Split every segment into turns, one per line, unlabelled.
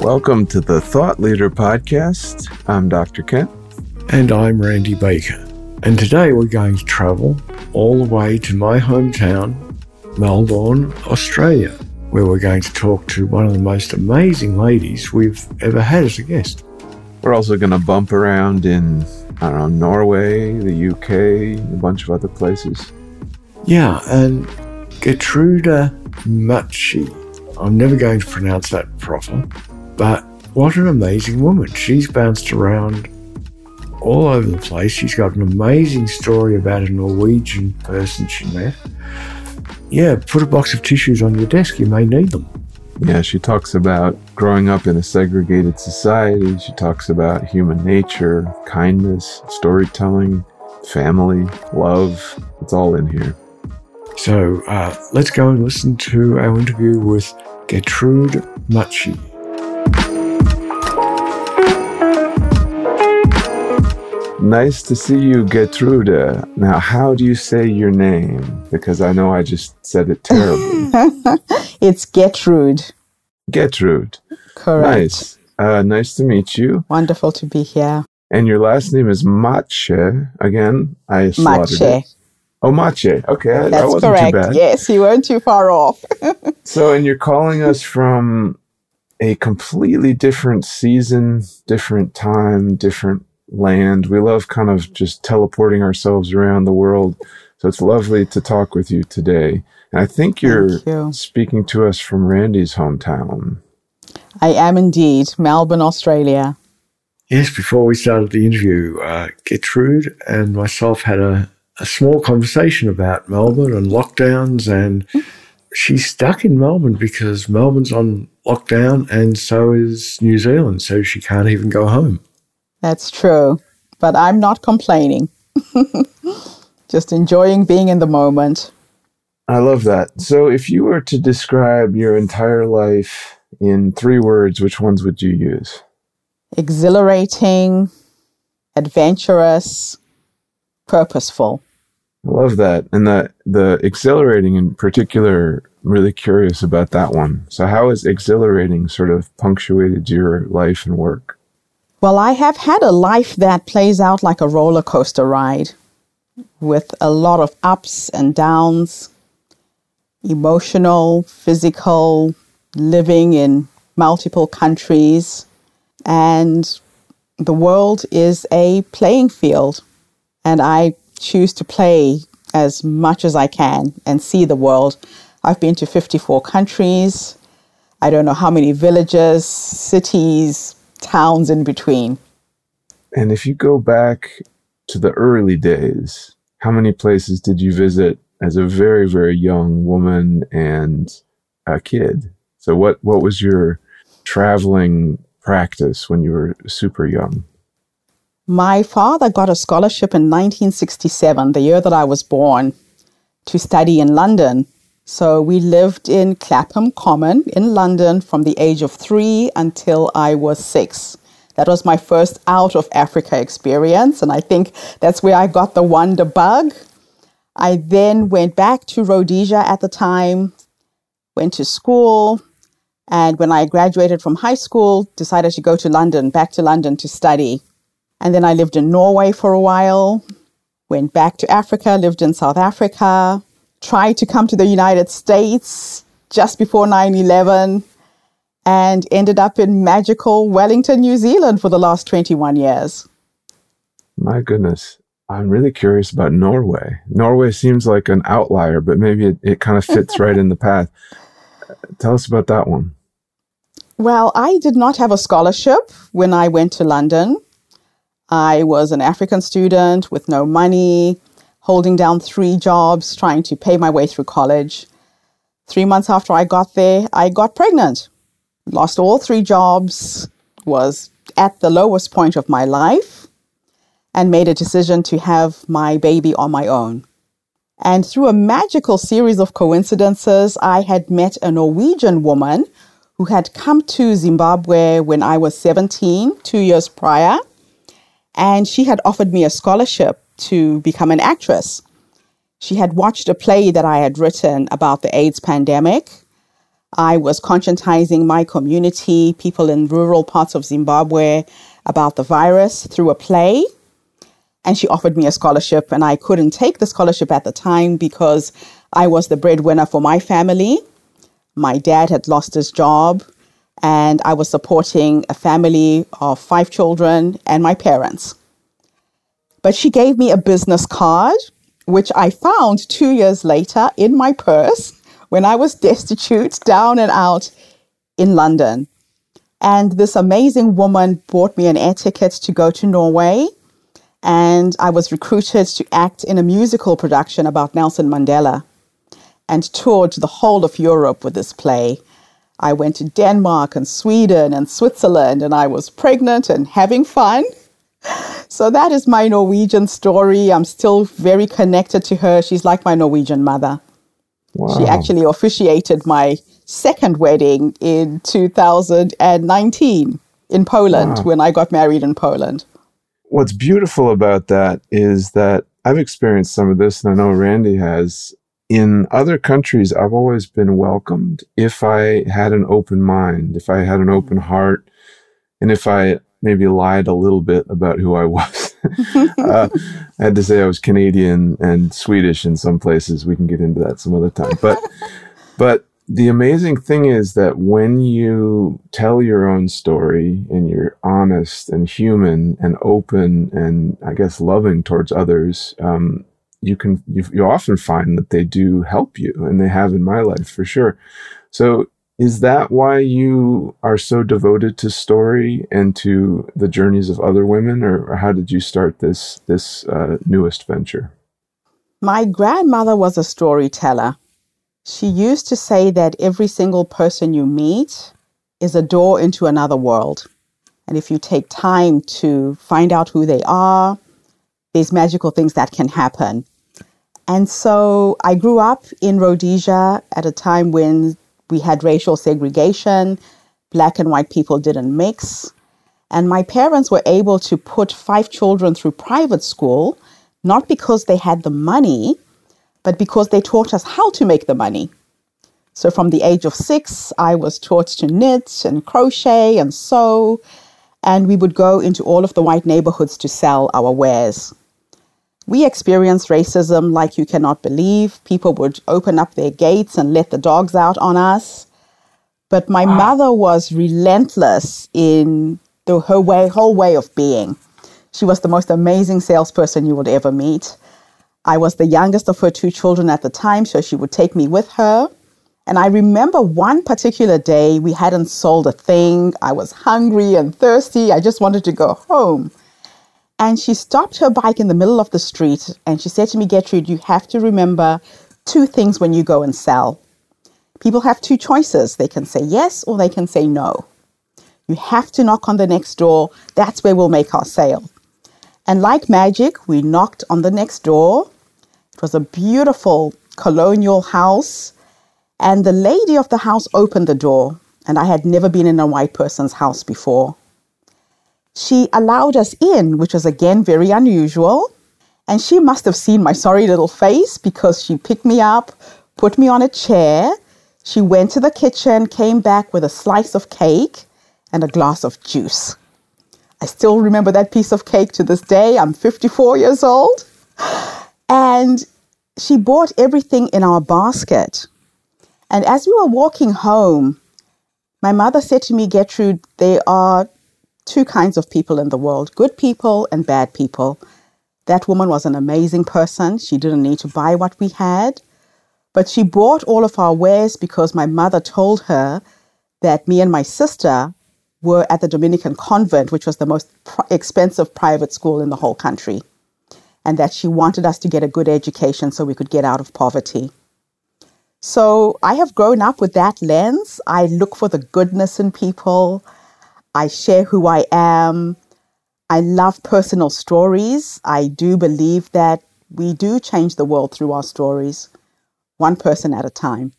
Welcome to the Thought Leader Podcast. I'm Dr. Kent.
And I'm Randy Baker. And today we're going to travel all the way to my hometown, Melbourne, Australia, where we're going to talk to one of the most amazing ladies we've ever had as a guest.
We're also going to bump around in, I don't know, Norway, the UK, a bunch of other places.
Yeah, and Gertruda Matshe. I'm never going to pronounce that proper, but what an amazing woman. She's bounced around all over the place. She's got an amazing story about a Norwegian person she met. Yeah, put a box of tissues on your desk. You may need them.
Yeah, she talks about growing up in a segregated society. She talks about human nature, kindness, storytelling, family, love. It's all in here.
So uh, let's go and listen to our interview with Gertrude Matshe.
Nice to see you, Gertrude. Now, how do you say your name? Because I know I just said it terribly.
it's Gertrude.
Gertrude.
Correct.
Nice. Uh, nice to meet you.
Wonderful to be here.
And your last name is Mache. Again, I slaughtered
Mache.
it. Oh, Mache. Okay, that
That's
wasn't
correct.
too bad.
Yes, you weren't too far off.
So, and you're calling us from a completely different season, different time, different land. We love kind of just teleporting ourselves around the world. So it's lovely to talk with you today. And I think you're
you.
speaking to us from Randy's hometown.
I am indeed Melbourne, Australia.
Yes, before we started the interview, uh, Gertrude and myself had a, a small conversation about Melbourne and lockdowns, and she's stuck in Melbourne because Melbourne's on lockdown, and so is New Zealand, so she can't even go home.
That's true. But I'm not complaining. Just enjoying being in the moment.
I love that. So if you were to describe your entire life in three words, which ones would you use?
Exhilarating, adventurous, purposeful.
I love that. And the the exhilarating in particular, I'm really curious about that one. So how has exhilarating sort of punctuated your life and work?
Well, I have had a life that plays out like a roller coaster ride with a lot of ups and downs, emotional, physical, living in multiple countries. And the world is a playing field. And I choose to play as much as I can and see the world. I've been to 54 countries. I don't know how many villages, cities, towns in between.
And if you go back to the early days, how many places did you visit as a very, very young woman and a kid? So what what was your traveling practice when you were super young?
My father got a scholarship in 1967, the year that I was born, to study in London. So we lived in Clapham Common in London from the age of three until I was six. That was my first out of Africa experience, and I think that's where I got the wonder bug. I then went back to Rhodesia at the time, went to school, and when I graduated from high school, decided to go to London, back to London to study. And then I lived in Norway for a while, went back to Africa, lived in South Africa, tried to come to the United States just before 9 11, and ended up in magical Wellington, New Zealand for the last 21 years.
My goodness. I'm really curious about Norway. Norway seems like an outlier, but maybe it, it kind of fits right in the path. Tell us about that one.
Well, I did not have a scholarship when I went to London. I was an African student with no money, holding down three jobs, trying to pay my way through college. Three months after I got there, I got pregnant. Lost all three jobs, was at the lowest point of my life, and made a decision to have my baby on my own. And through a magical series of coincidences, I had met a Norwegian woman who had come to Zimbabwe when I was 17, two years prior. And she had offered me a scholarship to become an actress. She had watched a play that I had written about the AIDS pandemic. I was conscientizing my community, people in rural parts of Zimbabwe, about the virus through a play. And she offered me a scholarship, and I couldn't take the scholarship at the time because I was the breadwinner for my family. My dad had lost his job, and I was supporting a family of five children and my parents. But she gave me a business card, which I found two years later in my purse when I was destitute, down and out in London. And this amazing woman bought me an air ticket to go to Norway. And I was recruited to act in a musical production about Nelson Mandela and toured the whole of Europe with this play. I went to Denmark and Sweden and Switzerland, and I was pregnant and having fun. So that is my Norwegian story. I'm still very connected to her. She's like my Norwegian mother. Wow. She actually officiated my second wedding in 2019 in Poland wow. when I got married in Poland.
What's beautiful about that is that I've experienced some of this, and I know Randy has. In other countries, I've always been welcomed if I had an open mind, if I had an open heart, and if I maybe lied a little bit about who I was. uh, I had to say I was Canadian and Swedish in some places. We can get into that some other time. But, but the amazing thing is that when you tell your own story and you're honest and human and open and I guess loving towards others, um, you can you, you often find that they do help you, and they have in my life for sure. So is that why you are so devoted to story and to the journeys of other women, or, how did you start this this uh, newest venture?
My grandmother was a storyteller. She used to say that every single person you meet is a door into another world. And if you take time to find out who they are, there's magical things that can happen. And so I grew up in Rhodesia at a time when we had racial segregation, black and white people didn't mix. And my parents were able to put five children through private school, not because they had the money, but because they taught us how to make the money. So from the age of six, I was taught to knit and crochet and sew, and we would go into all of the white neighborhoods to sell our wares. We experienced racism like you cannot believe. People would open up their gates and let the dogs out on us. But my wow. mother was relentless in the, her way, whole way of being. She was the most amazing salesperson you would ever meet. I was the youngest of her two children at the time, so she would take me with her. And I remember one particular day we hadn't sold a thing. I was hungry and thirsty. I just wanted to go home. And she stopped her bike in the middle of the street and she said to me, Gertrude, you have to remember two things when you go and sell. People have two choices. They can say yes or they can say no. You have to knock on the next door. That's where we'll make our sale. And like magic, we knocked on the next door. It was a beautiful colonial house. And the lady of the house opened the door. And I had never been in a white person's house before. She allowed us in, which was again very unusual. And she must have seen my sorry little face because she picked me up, put me on a chair. She went to the kitchen, came back with a slice of cake and a glass of juice. I still remember that piece of cake to this day. I'm 54 years old. And she bought everything in our basket. And as we were walking home, my mother said to me, Gertrude, there are two kinds of people in the world good people and bad people. That woman was an amazing person. She didn't need to buy what we had, but she bought all of our wares because my mother told her that me and my sister were at the Dominican convent, which was the most pr- expensive private school in the whole country, and that she wanted us to get a good education so we could get out of poverty. So I have grown up with that lens. I look for the goodness in people. I share who I am. I love personal stories. I do believe that we do change the world through our stories, one person at a time.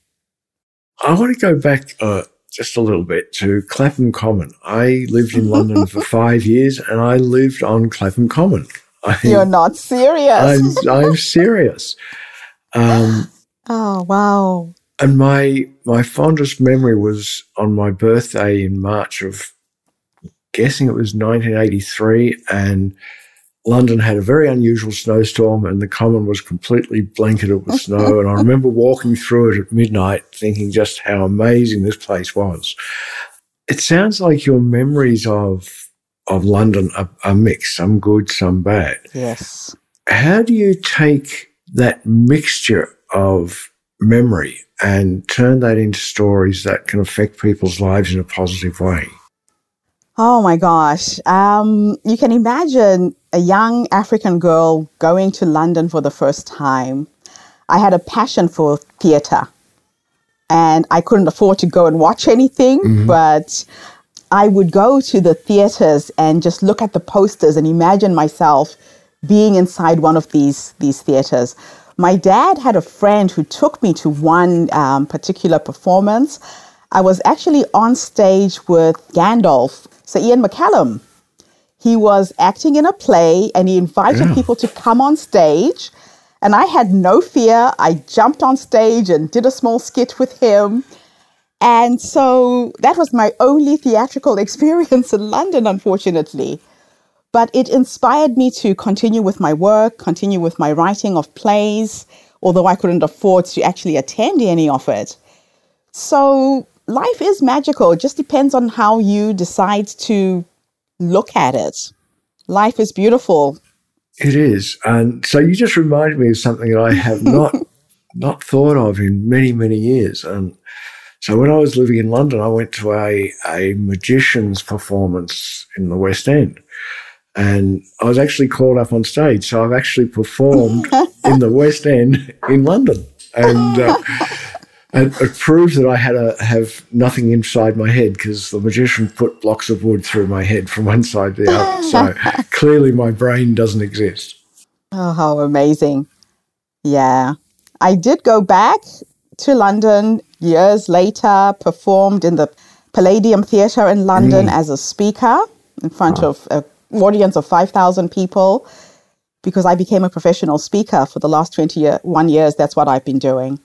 I want to go back uh, just a little bit to Clapham Common. I lived in London for five years and I lived on Clapham Common. I,
You're not serious.
I'm, I'm serious. Um,
oh, wow.
and my my fondest memory was on my birthday in March of guessing it was 1983 and London had a very unusual snowstorm and the common was completely blanketed with snow and I remember walking through it at midnight thinking just how amazing this place was. It sounds like your memories of of London are, are mixed, some good, some bad.
Yes.
How do you take that mixture of memory and turn that into stories that can affect people's lives in a positive way?
Oh my gosh. Um, you can imagine a young African girl going to London for the first time. I had a passion for theater and I couldn't afford to go and watch anything, but I would go to the theaters and just look at the posters and imagine myself being inside one of these these theaters. My dad had a friend who took me to one um, particular performance. I was actually on stage with Gandalf, Sir Ian McKellen. He was acting in a play and he invited
Yeah.
people to come on stage. And I had no fear. I jumped on stage and did a small skit with him. And so that was my only theatrical experience in London, unfortunately. But it inspired me to continue with my work, continue with my writing of plays, although I couldn't afford to actually attend any of it. So life is magical. It just depends on how you decide to look at it. Life is beautiful.
It is. And so you just reminded me of something that I have not not thought of in many, many years. And so when I was living in London, I went to a, a magician's performance in the West End. And I was actually called up on stage. So I've actually performed in the West End in London. And uh, and it proves that I had a have nothing inside my head because the magician put blocks of wood through my head from one side to the other. So clearly my brain doesn't exist.
Oh, how amazing. Yeah. I did go back to London years later, performed in the Palladium Theatre in London mm. as a speaker in front of an audience of 5,000 people because I became a professional speaker for the last 21 years. That's what I've been doing.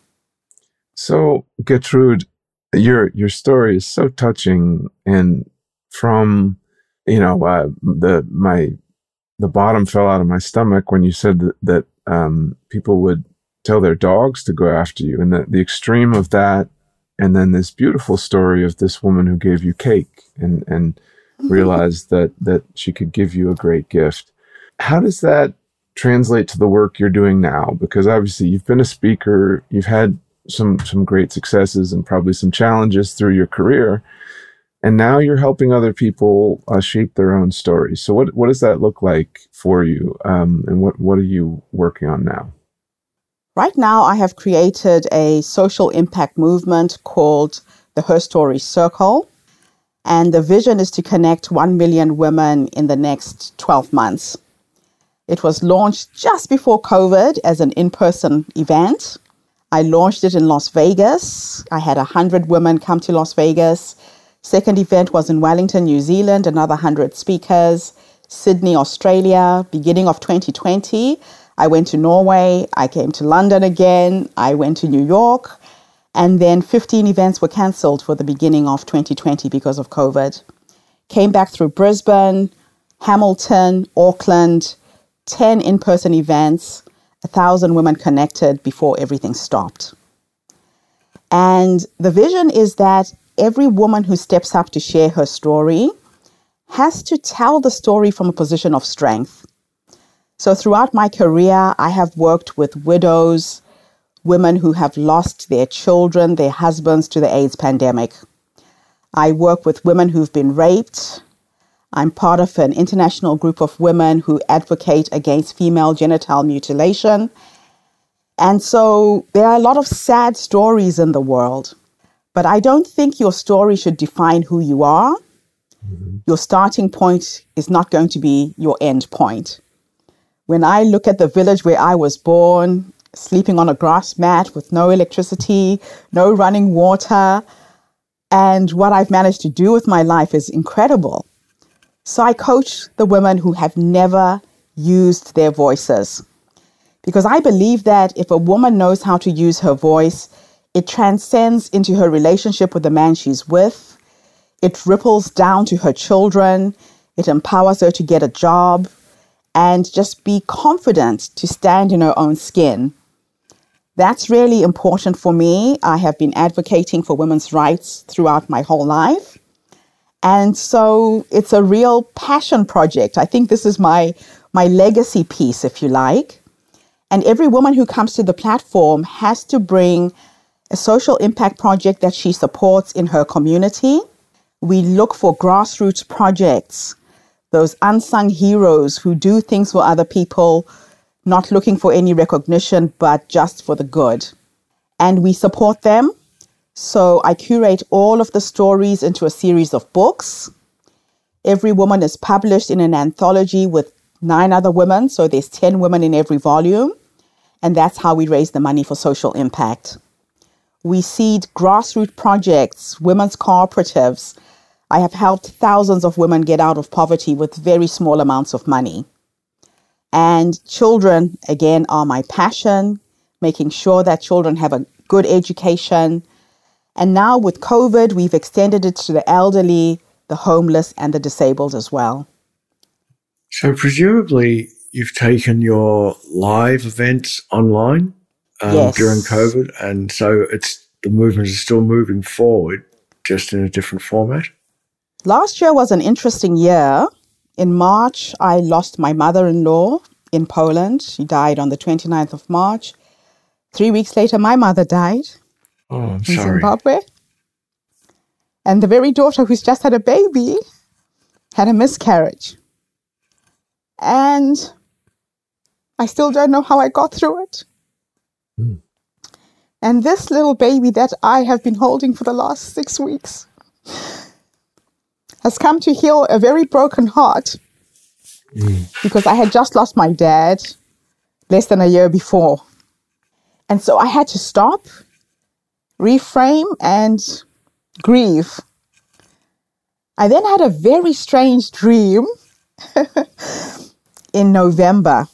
So, Gertrude, your your story is so touching, and from you know uh, the my the bottom fell out of my stomach when you said that, that um, people would tell their dogs to go after you, and the the extreme of that, and then this beautiful story of this woman who gave you cake and and realized that that she could give you a great gift. How does that translate to the work you're doing now? Because obviously you've been a speaker, you've had some some great successes and probably some challenges through your career and now you're helping other people uh, shape their own stories so what what does that look like for you um, and what what are you working on now
Right now, I have created a social impact movement called the Her Story Circle. And the vision is to connect 1 million women in the next 12 months. It was launched just before COVID as an in person event. I launched it in Las Vegas. I had 100 women come to Las Vegas. Second event was in Wellington, New Zealand, another 100 speakers. Sydney, Australia, beginning of 2020. I went to Norway. I came to London again. I went to New York. And then 15 events were cancelled for the beginning of 2020 because of COVID. Came back through Brisbane, Hamilton, Auckland, 10 in person events, a thousand women connected before everything stopped. And the vision is that every woman who steps up to share her story has to tell the story from a position of strength. So, throughout my career, I have worked with widows, women who have lost their children, their husbands to the AIDS pandemic. I work with women who've been raped. I'm part of an international group of women who advocate against female genital mutilation. And so there are a lot of sad stories in the world, but I don't think your story should define who you are. Mm-hmm. Your starting point is not going to be your end point. When I look at the village where I was born, sleeping on a grass mat with no electricity, no running water, And what I've managed to do with my life is incredible. So I coach the women who have never used their voices. Because I believe that if a woman knows how to use her voice, it transcends into her relationship with the man she's with. It ripples down to her children. It empowers her to get a job and just be confident to stand in her own skin. That's really important for me. I have been advocating for women's rights throughout my whole life. And so it's a real passion project. I think this is my, my legacy piece, if you like. And every woman who comes to the platform has to bring a social impact project that she supports in her community. We look for grassroots projects, those unsung heroes who do things for other people not looking for any recognition, but just for the good. And we support them. So I curate all of the stories into a series of books. Every woman is published in an anthology with nine other women. So there's 10 women in every volume. And that's how we raise the money for social impact. We seed grassroots projects, women's cooperatives. I have helped thousands of women get out of poverty with very small amounts of money. And children, again, are my passion, making sure that children have a good education. And now with COVID, we've extended it to the elderly, the homeless, and the disabled as well.
So, presumably, you've taken your live events online um,
Yes.
during COVID, and so it's the movement is still moving forward, just in a different format.
Last year was an interesting year. In March, I lost my mother in law in Poland. She died on the 29th of March. Three weeks later, my mother died
Oh,
in
sorry.
Zimbabwe. And the very daughter who's just had a baby had a miscarriage. And I still don't know how I got through it. Hmm. And this little baby that I have been holding for the last six weeks has come to heal a very broken heart hmm. because I had just lost my dad less than a year before. And so I had to stop, reframe, and grieve. I then had a very strange dream in November.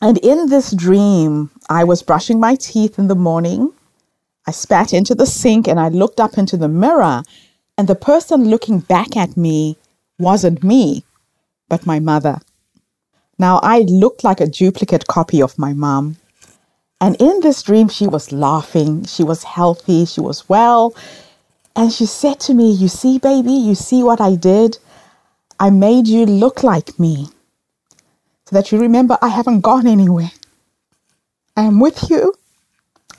And in this dream, I was brushing my teeth in the morning. I spat into the sink and I looked up into the mirror, and the person looking back at me wasn't me, but my mother. Now, I looked like a duplicate copy of my mom. And in this dream, she was laughing. She was healthy. She was well. And she said to me, You see, baby, you see what I did? I made you look like me so that you remember I haven't gone anywhere. I am with you.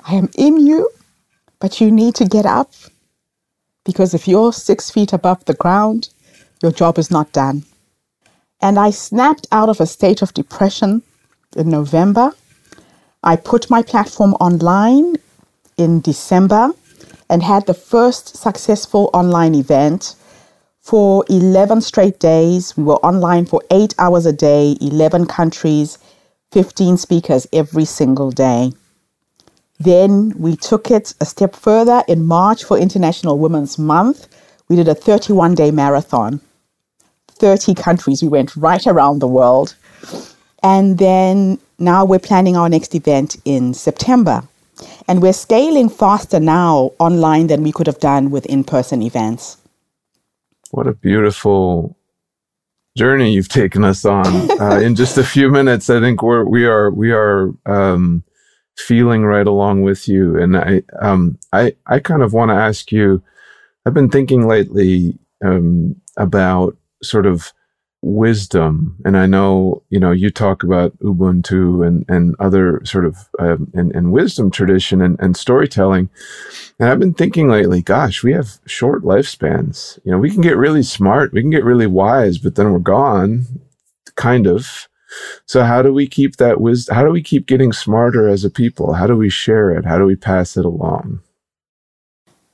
I am in you. But you need to get up because if you're six feet above the ground, your job is not done. And I snapped out of a state of depression in November. I put my platform online in December and had the first successful online event for 11 straight days. We were online for eight hours a day, 11 countries, 15 speakers every single day. Then we took it a step further in March for International Women's Month. We did a 31 day marathon. 30 countries. We went right around the world. And then now we're planning our next event in September. And we're scaling faster now online than we could have done with in person events.
What a beautiful journey you've taken us on. Uh, in just a few minutes, I think we're we are we are um, feeling right along with you. And I um, I I kind of want to ask you. I've been thinking lately um, about sort of wisdom, and I know you know you talk about Ubuntu and and other sort of um, and, and wisdom tradition and, and storytelling. And I've been thinking lately, gosh, we have short lifespans. You know, we can get really smart, we can get really wise, but then we're gone, kind of. So how do we keep that wisdom? How do we keep getting smarter as a people? How do we share it? How do we pass it along?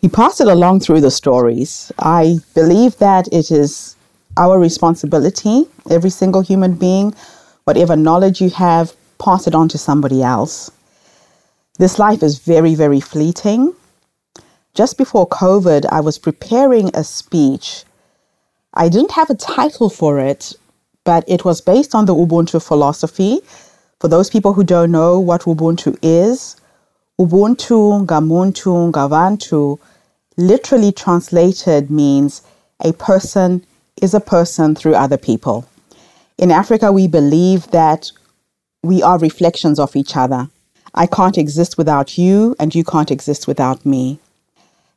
We pass it along through the stories. I believe that it is our responsibility, every single human being, whatever knowledge you have, pass it on to somebody else. This life is very, very fleeting. just before COVID, I was preparing a speech. I didn't have a title for it, but it was based on the Ubuntu philosophy. For those people who don't know what Ubuntu is, Ubuntu, Ngamuntu, Ngavantu literally translated means a person is a person through other people. In Africa, we believe that we are reflections of each other. I can't exist without you, and you can't exist without me.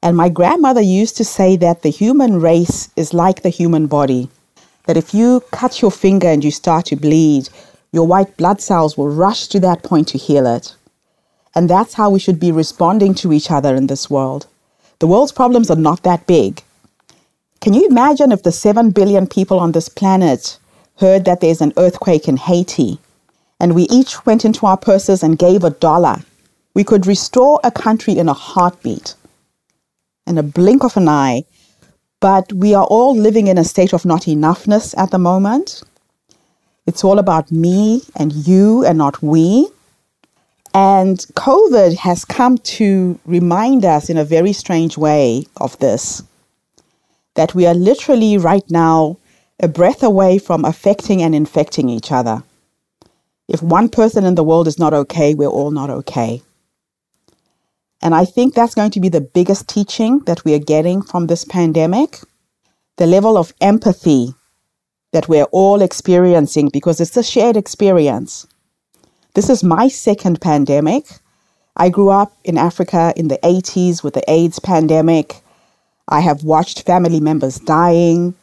And my grandmother used to say that the human race is like the human body. That if you cut your finger and you start to bleed, your white blood cells will rush to that point to heal it. And that's how we should be responding to each other in this world. The world's problems are not that big. Can you imagine if the 7 billion people on this planet heard that there's an earthquake in Haiti and we each went into our purses and gave a dollar? We could restore a country in a heartbeat, in a blink of an eye. But we are all living in a state of not enoughness at the moment. It's all about me and you and not we. And COVID has come to remind us in a very strange way of this that we are literally right now a breath away from affecting and infecting each other. If one person in the world is not okay, we're all not okay. And I think that's going to be the biggest teaching that we are getting from this pandemic the level of empathy that we're all experiencing because it's a shared experience. This is my second pandemic. I grew up in Africa in the 80s with the AIDS pandemic. I have watched family members dying.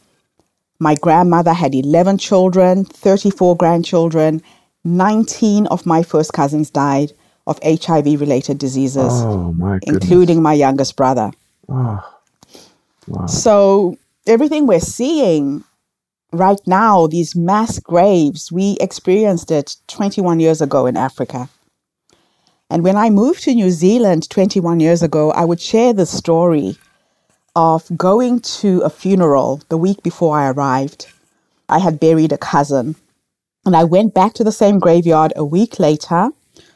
My grandmother had 11 children, 34 grandchildren. 19 of my first cousins died of HIV related diseases,
Oh my
including my youngest brother.
Oh, wow.
So, everything we're seeing right now, these mass graves, we experienced it 21 years ago in Africa. And when I moved to New Zealand 21 years ago, I would share the story of going to a funeral the week before I arrived. I had buried a cousin, and I went back to the same graveyard a week later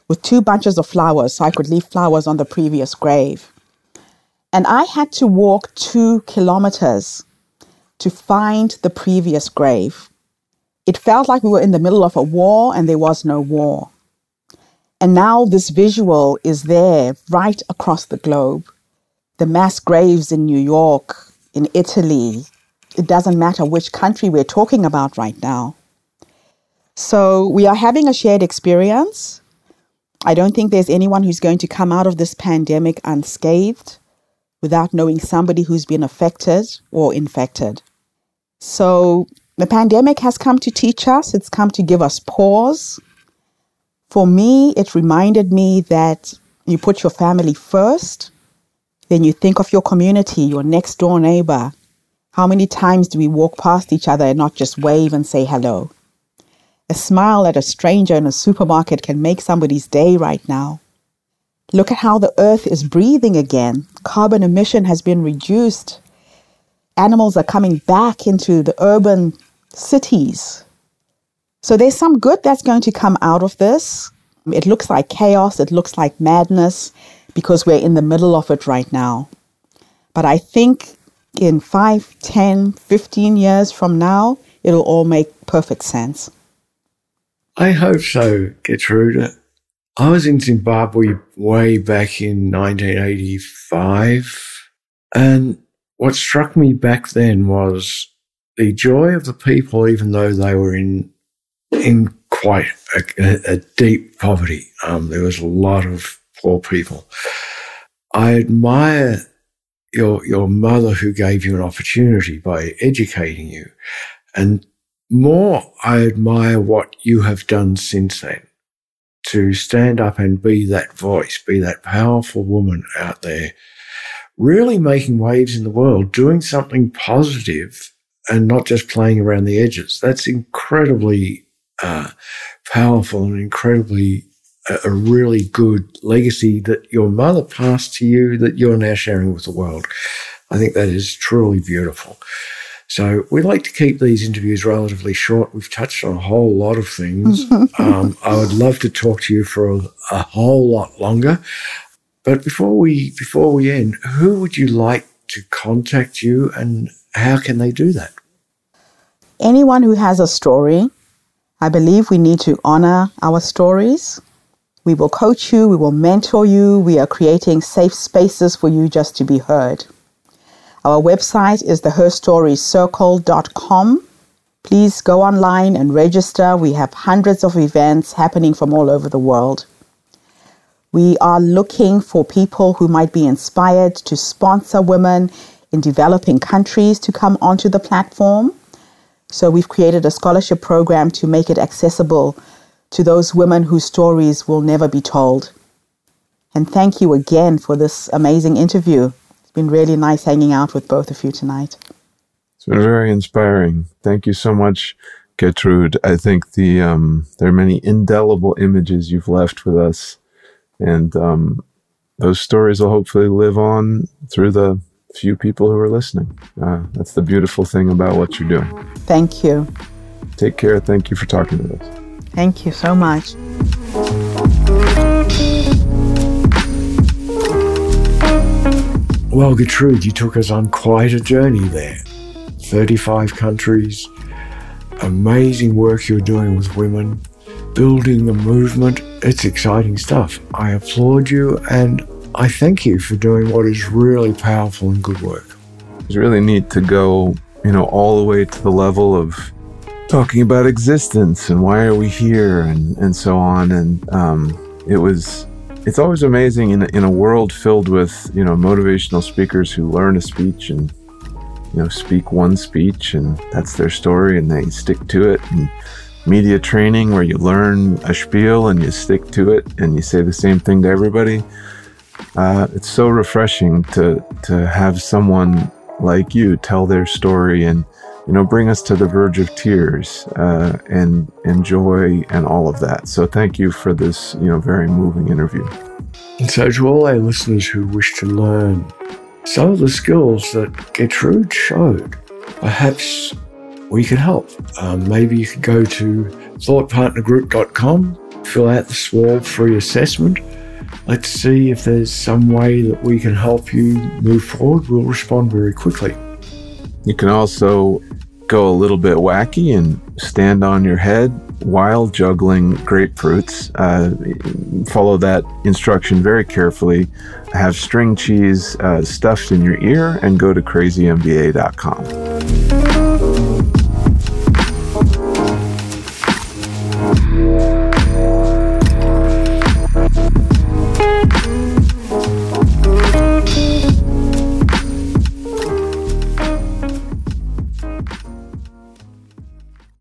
with two bunches of flowers so I could leave flowers on the previous grave. And I had to walk two kilometers to find the previous grave. It felt like we were in the middle of a war and there was no war. And now this visual is there right across the globe. The mass graves in New York, in Italy, it doesn't matter which country we're talking about right now. So we are having a shared experience. I don't think there's anyone who's going to come out of this pandemic unscathed without knowing somebody who's been affected or infected. So the pandemic has come to teach us, it's come to give us pause. For me, it reminded me that you put your family first, then you think of your community, your next door neighbor. How many times do we walk past each other and not just wave and say hello? A smile at a stranger in a supermarket can make somebody's day right now. Look at how the earth is breathing again. Carbon emission has been reduced. Animals are coming back into the urban cities. So there's some good that's going to come out of this. It looks like chaos, it looks like madness because we're in the middle of it right now. But I think in 5, 10, 15 years from now, it'll all make perfect sense.
I hope so, Gertrude. I was in Zimbabwe way back in 1985. And what struck me back then was the joy of the people, even though they were in, in quite a, a deep poverty. Um, there was a lot of poor people. I admire your, your mother who gave you an opportunity by educating you. And more, I admire what you have done since then to stand up and be that voice, be that powerful woman out there, really making waves in the world, doing something positive and not just playing around the edges. That's incredibly uh, powerful and incredibly a, really good legacy that your mother passed to you that you're now sharing with the world. I think that is truly beautiful. So we like to keep these interviews relatively short. We've touched on a whole lot of things. um, I would love to talk to you for a, a whole lot longer. But before we before we end, who would you like to contact you and how can they do that?
Anyone who has a story, I believe we need to honor our stories. We will coach you, we will mentor you, we are creating safe spaces for you just to be heard. Our website is theherstoriescircle.com. Please go online and register. We have hundreds of events happening from all over the world. We are looking for people who might be inspired to sponsor women in developing countries to come onto the platform. So we've created a scholarship program to make it accessible to those women whose stories will never be told. And thank you again for this amazing interview. It's been really nice hanging out with both of you tonight.
It's been very inspiring. Thank you so much, Gertrude. I think the um, there are many indelible images you've left with us, and um, those stories will hopefully live on through the few people who are listening. Uh, that's the beautiful thing about what you're doing.
Thank you.
Take care. Thank you for talking with us.
Thank you so much.
Well, Gertrude, you took us on quite a journey there. 35 countries, amazing work you're doing with women, building the movement. It's exciting stuff. I applaud you and I thank you for doing what is really powerful and good work.
It's really neat to go, you know, all the way to the level of talking about existence and why are we here and, and so on. And um, it was, it's always amazing in, in a world filled with, you know, motivational speakers who learn a speech and, you know, speak one speech and that's their story and they stick to it. And media training where you learn a spiel and you stick to it and you say the same thing to everybody uh, it's so refreshing to to have someone like you tell their story and you know bring us to the verge of tears uh, and and joy and all of that. So thank you for this you know very moving interview.
And so to all our listeners who wish to learn some of the skills that Gertrude showed, perhaps we can help. Um, maybe you could go to thoughtpartnergroup.com, fill out the SWORD free assessment Let's see if there's some way that we can help you move forward. We'll respond very quickly.
You can also go a little bit wacky and stand on your head while juggling grapefruits. Uh, follow that instruction very carefully. Have string cheese uh, stuffed in your ear and go to crazymba.com.